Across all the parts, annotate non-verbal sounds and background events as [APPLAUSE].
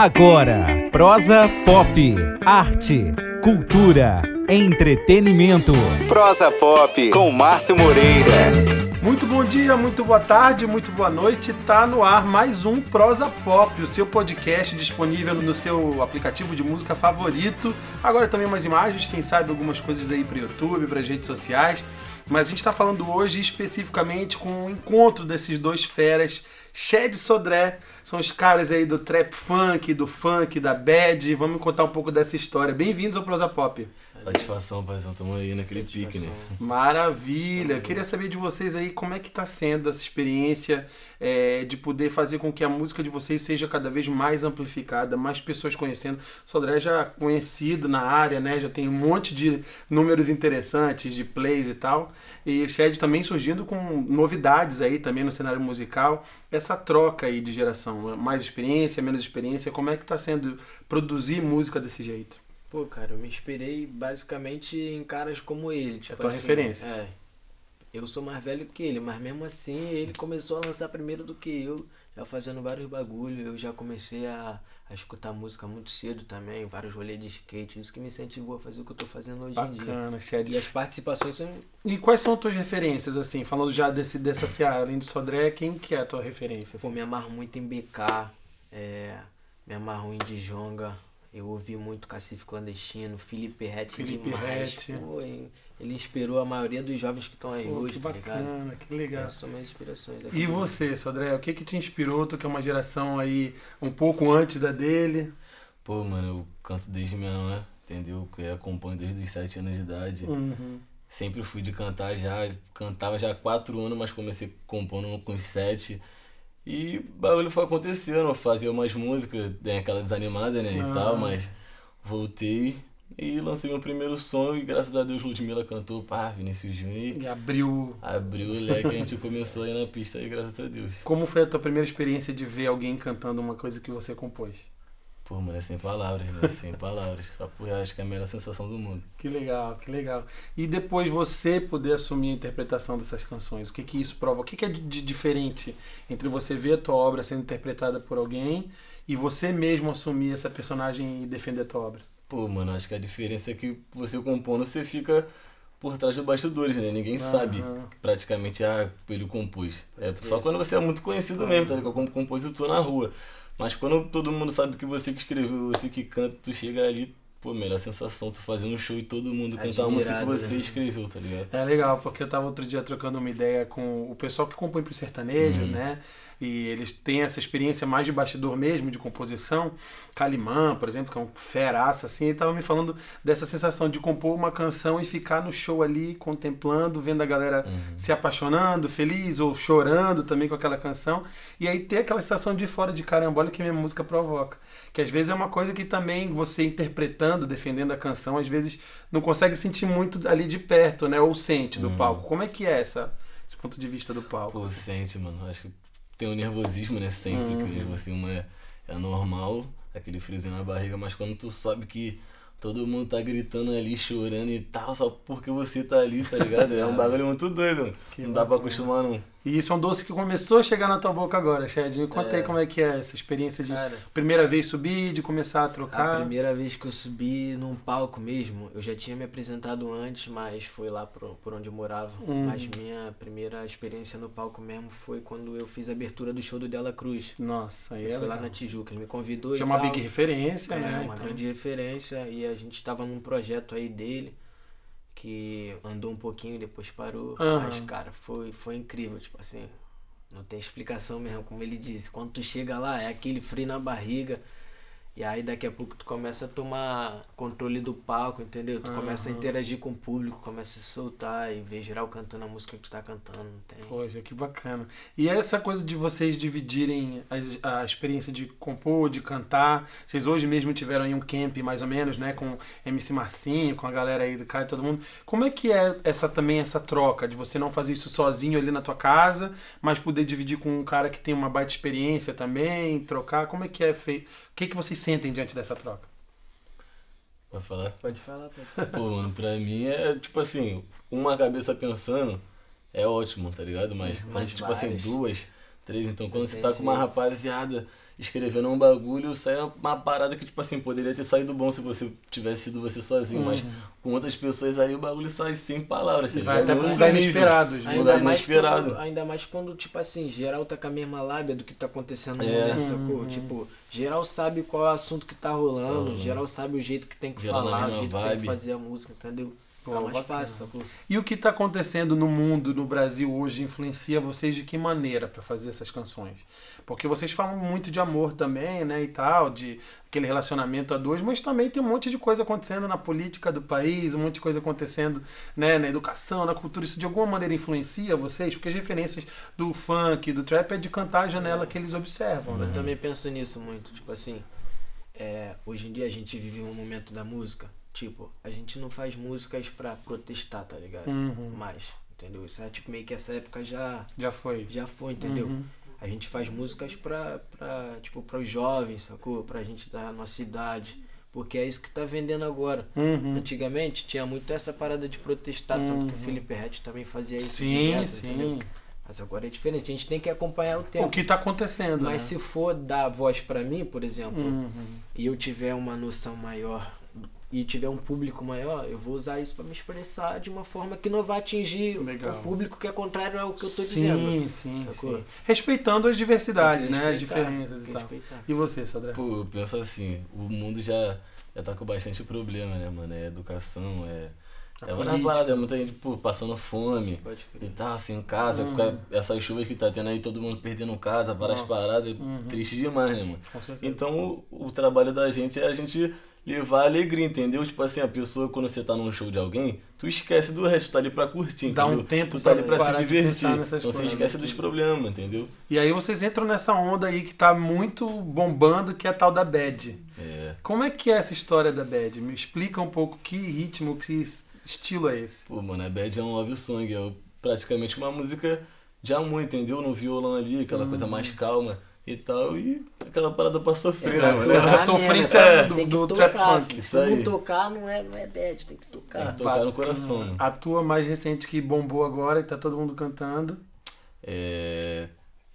Agora, prosa pop, arte, cultura, entretenimento. Prosa pop com Márcio Moreira. Muito bom dia, muito boa tarde, muito boa noite. Tá no ar mais um Prosa Pop, o seu podcast disponível no seu aplicativo de música favorito. Agora também umas imagens, quem sabe algumas coisas daí pro YouTube, para as redes sociais. Mas a gente está falando hoje especificamente com o encontro desses dois feras, Shed Sodré, são os caras aí do trap funk, do funk, da bad. Vamos contar um pouco dessa história. Bem-vindos ao Prosa Pop. Satisfação, paizão. Tamo aí naquele pique, né? Maravilha. Queria saber de vocês aí como é que tá sendo essa experiência é, de poder fazer com que a música de vocês seja cada vez mais amplificada, mais pessoas conhecendo. Sodré já conhecido na área, né? Já tem um monte de números interessantes, de plays e tal. E o Shed também surgindo com novidades aí também no cenário musical. Essa troca aí de geração, mais experiência, menos experiência, como é que tá sendo produzir música desse jeito? Pô, cara, eu me inspirei basicamente em caras como ele. Tipo a tua assim, referência. É. Eu sou mais velho que ele, mas mesmo assim ele começou a lançar primeiro do que eu, já fazendo vários bagulho. Eu já comecei a, a escutar música muito cedo também, vários rolês de skate. Isso que me incentivou a fazer o que eu tô fazendo hoje em dia. Bacana, Shed. E as participações são. E quais são tuas referências, assim, falando já desse, dessa seara, além do Sodré, quem que é a tua referência? Pô, Assim? me amarro muito em BK, é, me amarro em Djonga. Eu ouvi muito Cacife Clandestino, Felipe Rett Felipe demais. Rett. Pô, ele inspirou a maioria dos jovens que estão aí Pô, hoje, que tá ligado? bacana, que legal. Essas são minhas inspirações. E você, Sodré, o que que te inspirou? Tu que é uma geração aí um pouco antes da dele. Pô, mano, eu canto desde menor, entendeu? Eu acompanho desde os 7 anos de idade. Uhum. Sempre fui de cantar já, cantava já há 4 anos, mas comecei compondo com os 7. E o bagulho foi acontecendo, eu fazia umas músicas, dei aquela desanimada, né, Ah. e tal, mas voltei e lancei meu primeiro som e graças a Deus Ludmilla cantou, pá, Vinícius Júnior, E abriu. abriu o leque e a gente começou aí na pista aí, graças a Deus. Como foi a tua primeira experiência de ver alguém cantando uma coisa que você compôs? Pô, mano, é sem palavras, né? Sem palavras. Papo acho que é a melhor sensação do mundo. Que legal, que legal. E depois você poder assumir a interpretação dessas canções, o que que isso prova? O que que é de, diferente entre você ver a tua obra sendo interpretada por alguém e você mesmo assumir essa personagem e defender a tua obra? Pô, mano, acho que a diferença é que você compondo, você fica por trás dos bastidores, né? Ninguém sabe Aham. praticamente, ah, ele compôs. É só quando você é muito conhecido mesmo, tá ligado? Como compositor na rua. Mas quando todo mundo sabe que você que escreveu, você que canta, tu chega ali, pô, melhor sensação, tu fazer um show e todo mundo cantar a música que Admirado, você né? escreveu, tá ligado? É legal, porque eu tava outro dia trocando uma ideia com o pessoal que compõe pro sertanejo, Uhum. né? E eles têm essa experiência mais de bastidor mesmo, de composição. Calimã, por exemplo, que é um feraço, assim, ele tava me falando dessa sensação de compor uma canção e ficar no show ali, contemplando, vendo a galera Uhum. se apaixonando, feliz ou chorando também com aquela canção. E aí ter aquela sensação de fora de caramba, olha que minha música provoca. Que às vezes é uma coisa que também você interpretando, defendendo a canção, às vezes não consegue sentir muito ali de perto, né? Ou sente do Uhum. palco. Como é que é essa, esse ponto de vista do palco? Pô, sente, mano. Acho que tem um nervosismo, né? Sempre, Uhum. que o nervosismo é, é normal, aquele friozinho na barriga, mas quando tu sabe que todo mundo tá gritando ali, chorando e tal, só porque você tá ali, tá ligado? É um bagulho muito doido, mano. Que não dá pra bacana. acostumar, não. E isso é um doce que começou a chegar na tua boca agora, Chad. Me conta aí É. como é que é essa experiência de Cara, primeira vez subir, de começar a a trocar. primeira vez que eu subi num palco mesmo, eu já tinha me apresentado antes, mas foi lá por, por onde eu morava. Hum. Mas minha primeira experiência no palco mesmo foi quando eu fiz a abertura do show do Dela Cruz. Nossa, aí é fui lá na Tijuca, ele me convidou Já e é uma big referência, É, né? uma Então, grande referência e a gente tava num projeto aí dele que andou um pouquinho e depois parou. Aham. Mas, cara, foi, foi incrível, tipo assim, não tem explicação mesmo, como ele disse. Quando tu chega lá, é aquele frio na barriga. E aí daqui a pouco tu começa a tomar controle do palco, entendeu? Tu começa a interagir com o público, começa a se soltar e ver geral cantando a música que tu tá cantando, tem. Poxa, que bacana. E essa coisa de vocês dividirem as- a, experiência de compor, de cantar. Vocês hoje mesmo tiveram aí um camp, mais ou menos, né? Com MC Marcinho, com a galera aí do cara e todo mundo. Como é que é essa também, essa troca? De você não fazer isso sozinho ali na tua casa, mas poder dividir com um cara que tem uma baita experiência também, trocar. Como é que é feito? O que, que vocês sentem diante dessa troca? Vai falar? Pode falar, pode. Pô, mano, pra mim é tipo assim, uma cabeça pensando é ótimo, tá ligado? Mas quando, Mas tipo assim, várias. duas, Três, então quando você tá com uma rapaziada escrevendo um bagulho, sai uma parada que, tipo assim, poderia ter saído bom se você tivesse sido você sozinho, uhum. mas com outras pessoas ali o bagulho sai sem palavras. Tá vai até pro lugar inesperado. Ainda, mais quando, ainda mais quando, tipo assim, geral tá com a mesma lábia do que tá acontecendo no é. momento, sacou? Uhum. Tipo, geral sabe qual é o assunto que tá rolando, uhum. geral sabe o jeito que tem que geral falar, o jeito vibe. que tem que fazer a música, entendeu? Pô, mais fácil. E o que está acontecendo no mundo, no Brasil hoje, influencia vocês de que maneira para fazer essas canções? Porque vocês falam muito de amor também, né, e tal, de aquele relacionamento a dois, mas também tem um monte de coisa acontecendo na política do país, um monte de coisa acontecendo, né, na educação, na cultura. Isso de alguma maneira influencia vocês? Porque as referências do funk, do trap é de cantar a janela que eles observam, Eu né? também penso nisso muito, tipo assim, é, hoje em dia a gente vive um momento da música Tipo, a gente não faz músicas pra protestar, tá ligado? Uhum. Mais, entendeu? Isso é tipo meio que essa época já. Já foi. Já foi, entendeu? Uhum. A gente faz músicas pra, pra, tipo, pros jovens, sacou? Pra gente da nossa idade. Porque é isso que tá vendendo agora. Uhum. Antigamente tinha muito essa parada de protestar, tanto que o uhum. Felipe Rett também fazia isso. Sim, direto, sim. Entendeu? Mas agora é diferente, a gente tem que acompanhar o tempo. O que está acontecendo. Mas né? se for dar voz para mim, por exemplo, uhum. e eu tiver uma noção maior e tiver um público maior, eu vou usar isso para me expressar de uma forma que não vai atingir Legal. o público que é contrário ao que eu estou dizendo. Sim, sim, sim. Respeitando as diversidades, né? As diferenças e tal. E você, Sodré? Pô, eu penso assim, o mundo já, já tá com bastante problema, né, mano? É educação, é. A é uma parada, é muita gente pô, passando fome e tal, assim, em casa, uhum. com essas chuvas que tá tendo aí, todo mundo perdendo casa, várias Nossa. paradas, uhum. triste demais, né, mano? Então o, o trabalho da gente é a gente levar alegria, entendeu? Tipo assim, a pessoa, quando você tá num show de alguém, tu esquece do resto, tá ali pra curtir, entendeu? Dá um tempo tu tá ali pra se divertir. Então você esquece dos problemas, entendeu? E aí vocês entram nessa onda aí que tá muito bombando, que é a tal da bad. É. Como é que é essa história da bad? Me explica um pouco que ritmo, que estilo é esse. Pô, mano, a bad é um love song, é praticamente uma música de amor, entendeu? No violão ali, aquela coisa uhum. mais calma e tal, e aquela parada pra sofrer, é, né, mano? A sofrência é, do, do, do trap funk. Isso aí. Se não tocar, não é, não é bad, tem que tocar. Tem que tocar no coração, mano. A tua mais recente que bombou agora e tá todo mundo cantando. É.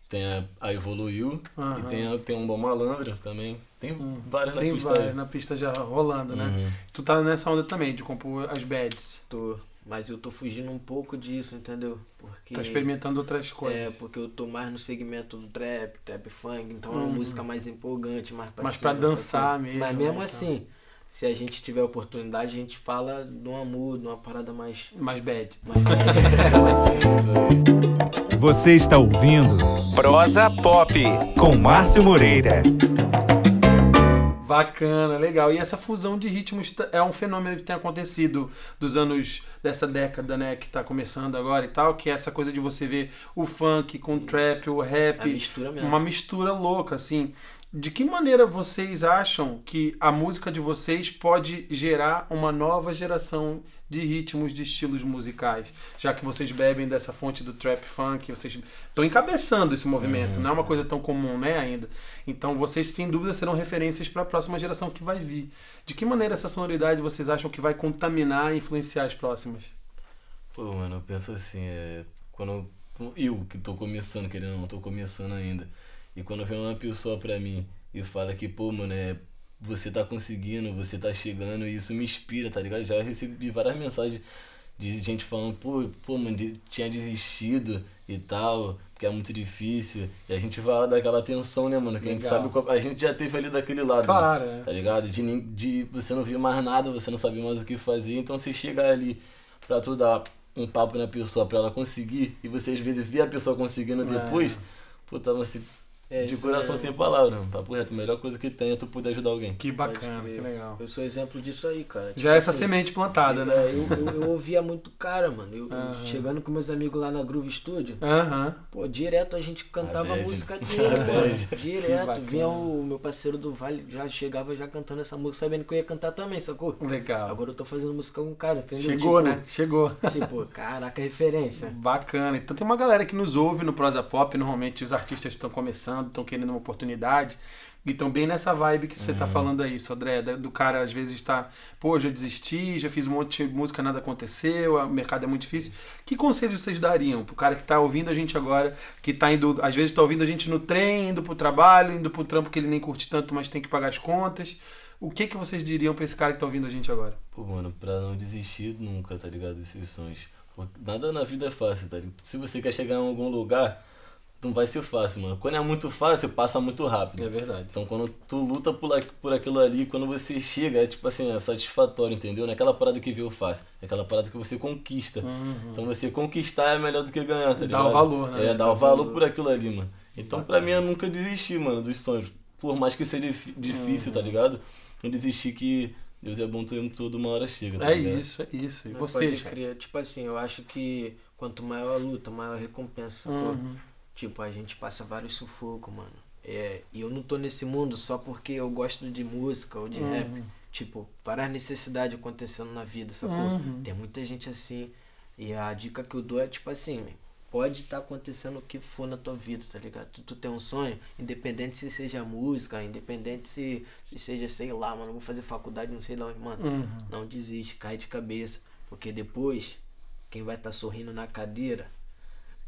Tem a, a Evoluiu uhum. e tem, a, tem um Bom Malandro também. Tem uhum. várias na tem pista. Tem várias na pista já rolando, né? Uhum. Tu tá nessa onda também, de compor as bads. Tô. Mas eu tô fugindo um pouco disso, entendeu? Porque. Tá experimentando outras coisas. É, porque eu tô mais no segmento do trap, trap funk, então uhum. é uma uhum. música mais empolgante, mais pra Mas cima, pra dançar mesmo. Mas mesmo né, assim, então. se a gente tiver oportunidade, a gente fala de um amor, de uma parada mais. Mais bad. Mais bad. [LAUGHS] Você está ouvindo Prosa Pop com Márcio Moreira. Bacana, legal. E essa fusão de ritmos é um fenômeno que tem acontecido dos anos dessa década, né, que está começando agora e tal, que é essa coisa de você ver o funk com o trap, o rap, mistura uma mistura louca assim. De que maneira vocês acham que a música de vocês pode gerar uma nova geração de ritmos, de estilos musicais? Já que vocês bebem dessa fonte do trap funk, vocês estão encabeçando esse movimento, uhum. não é uma coisa tão comum, né, ainda. Então vocês sem dúvida serão referências para a próxima geração que vai vir. De que maneira essa sonoridade vocês acham que vai contaminar e influenciar as próximas? Pô, mano, eu penso assim, é, quando eu que tô começando, querendo ou não, tô começando ainda e quando vem uma pessoa pra mim e fala que, pô, mano, é, você tá conseguindo, você tá chegando, e isso me inspira, tá ligado? Já recebi várias mensagens de gente falando, pô, pô, mano, tinha desistido e tal, porque é muito difícil. E a gente vai lá daquela atenção, né, mano? Que Legal. a gente sabe, a gente já teve ali daquele lado, claro, é. tá ligado? De, de você não ver mais nada, você não sabe mais o que fazer, então você chega ali pra tu dar um papo na pessoa, pra ela conseguir, e você às vezes vê a pessoa conseguindo é. depois, puta, você é, de coração é... sem palavra, mano. Papo reto, a melhor coisa que tem é tu poder ajudar alguém. Que bacana, que legal. Eu sou exemplo disso aí, cara. Tipo, Já é essa assim, semente plantada, eu, né? Eu, eu, eu, ouvia muito cara, mano. Eu, Chegando com meus amigos lá na Groove Studio, pô, direto a gente cantava a música [LAUGHS] dele, Direto. Vinha o meu parceiro do Vale, já chegava já cantando essa música, sabendo que eu ia cantar também, sacou? Legal. Agora eu tô fazendo música com um cara, entendeu? Chegou, tipo, né? Chegou. [LAUGHS] Tipo, caraca, referência. Bacana. Então tem uma galera que nos ouve no Prosa Pop, normalmente os artistas estão começando, estão querendo uma oportunidade estão bem nessa vibe que você Uhum. tá falando aí, Sodré, do cara às vezes tá, pô, já desisti, já fiz um monte de música, nada aconteceu, o mercado é muito difícil. Que conselhos vocês dariam pro cara que tá ouvindo a gente agora, que tá indo, às vezes tá ouvindo a gente no trem, indo pro trabalho, indo pro trampo que ele nem curte tanto, mas tem que pagar as contas? O que que vocês diriam pra esse cara que tá ouvindo a gente agora? Pô, mano, pra não desistir nunca, tá ligado? Desses sonhos. Nada na vida é fácil, tá ligado? Se você quer chegar em algum lugar, não vai ser fácil, mano. Quando é muito fácil, passa muito rápido. verdade. Então quando tu luta por, por aquilo ali, quando você chega, é tipo assim, é satisfatório, entendeu? Não é aquela parada que veio fácil, é aquela parada que você conquista. Então você conquistar é melhor do que ganhar, tá Dá ligado? o valor, né? É, dá o valor por aquilo ali, mano. Então pra mim eu nunca desisti, mano, dos sonhos. Por mais que seja dif- difícil, tá ligado? Eu desisti que Deus é bom todo, uma hora chega, tá É ligado? isso, é isso. E Não você, pode crer. Tipo assim, eu acho que quanto maior a luta, maior a recompensa? Uhum. Tipo, a gente passa vários sufocos, mano. É, e eu não tô nesse mundo só porque eu gosto de música ou de Uhum. rap. Tipo, várias necessidades acontecendo na vida, sacou? Uhum. Tem muita gente assim. E a dica que eu dou é tipo assim, pode estar acontecendo o que for na tua vida, tá ligado? Tu, tu tem um sonho, independente se seja música, independente se, se seja, sei lá, mano, vou fazer faculdade, não sei lá onde, mano. Uhum. Não desiste, cai de cabeça. Porque depois, quem vai estar sorrindo na cadeira,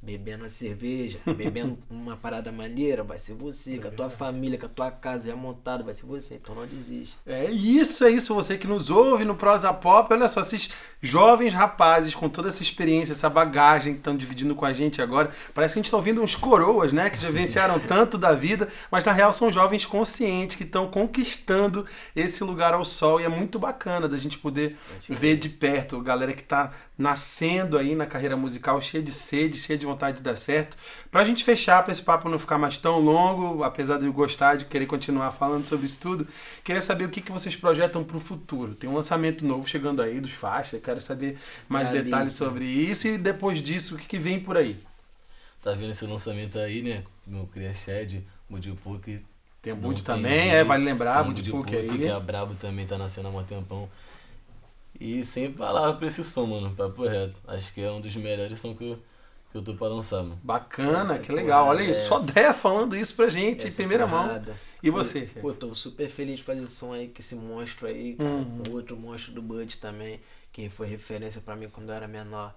bebendo a cerveja, bebendo [LAUGHS] uma parada maneira, vai ser você, com a tua família, com a tua casa já montada, vai ser você. Então não desiste. É isso, é isso. Você que nos ouve no Prosa Pop, olha só, esses jovens rapazes com toda essa experiência, essa bagagem que estão dividindo com a gente agora. Parece que a gente está ouvindo uns coroas, né? Que já venciaram [LAUGHS] tanto da vida, mas na real são jovens conscientes que estão conquistando esse lugar ao sol. E é muito bacana da gente poder ver de perto a galera que está nascendo aí na carreira musical, cheia de sede, cheia de vontade de dar certo. Pra gente fechar, pra esse papo não ficar mais tão longo, apesar de eu gostar de querer continuar falando sobre isso tudo, queria saber o que, que vocês projetam pro futuro. Tem um lançamento novo chegando aí dos faixas, quero saber mais Brabíssimo. detalhes sobre isso e depois disso, o que, que vem por aí? Tá vendo esse lançamento aí, né? Meu Cria Shed, Mudipook. Tem o Bud também, jeito. é, vale lembrar, o Bud Mudipook, aí. que é brabo também, tá nascendo há um tempão. E sempre palavra pra esse som, mano, papo reto. Acho que é um dos melhores sons que eu, que eu tô pra lançar, mano. Bacana, Essa que legal. Olha isso, só essa- Dé falando isso pra gente, em Essa primeira mão. E você? Pô, tô super feliz de fazer som aí com esse monstro aí, cara. Uhum. Com outro monstro do Bud também, que foi referência pra mim quando eu era menor.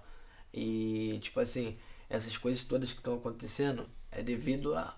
E, tipo assim, essas coisas todas que estão acontecendo é devido a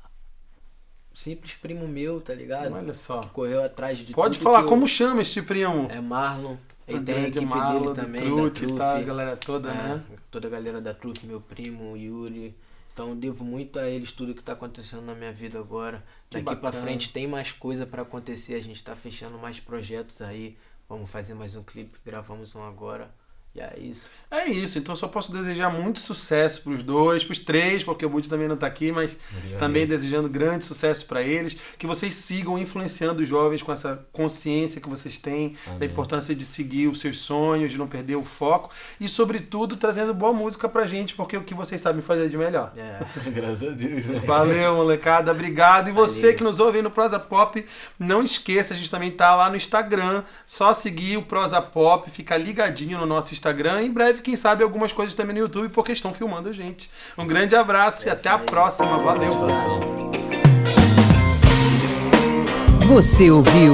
simples primo meu, tá ligado? Olha só. Que correu atrás de Pode tudo falar que eu- como chama este primo? É Marlon. A tem a equipe mala dele também, Trute, da tá, a galera toda, É, né? Toda a galera da Trufe, meu primo, o Yuri. Então devo muito a eles tudo que tá acontecendo na minha vida agora. Que Daqui pra bacana. frente tem mais coisa pra acontecer, a gente tá fechando mais projetos aí. Vamos fazer mais um clipe, gravamos um agora. E é isso. É isso, então só posso desejar muito sucesso pros dois, pros três, porque o Bud também não tá aqui, mas Obrigado. também desejando grande sucesso para eles, que vocês sigam influenciando os jovens com essa consciência que vocês têm da Amém. importância de seguir os seus sonhos, de não perder o foco e sobretudo trazendo boa música pra gente, porque é o que vocês sabem fazer de melhor. É. [LAUGHS] Graças a Deus, né? Valeu, molecada. Obrigado. E você Valeu. que nos ouve aí no Prosa Pop, não esqueça, a gente também tá lá no Instagram. Só seguir o Prosa Pop, fica ligadinho no nosso Instagram. Em breve, quem sabe, algumas coisas também no YouTube, porque estão filmando a gente. Um grande abraço e Essa até a aí. próxima. Valeu. Você ouviu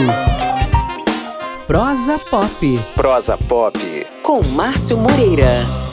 Prosa Pop Prosa Pop. com Márcio Moreira.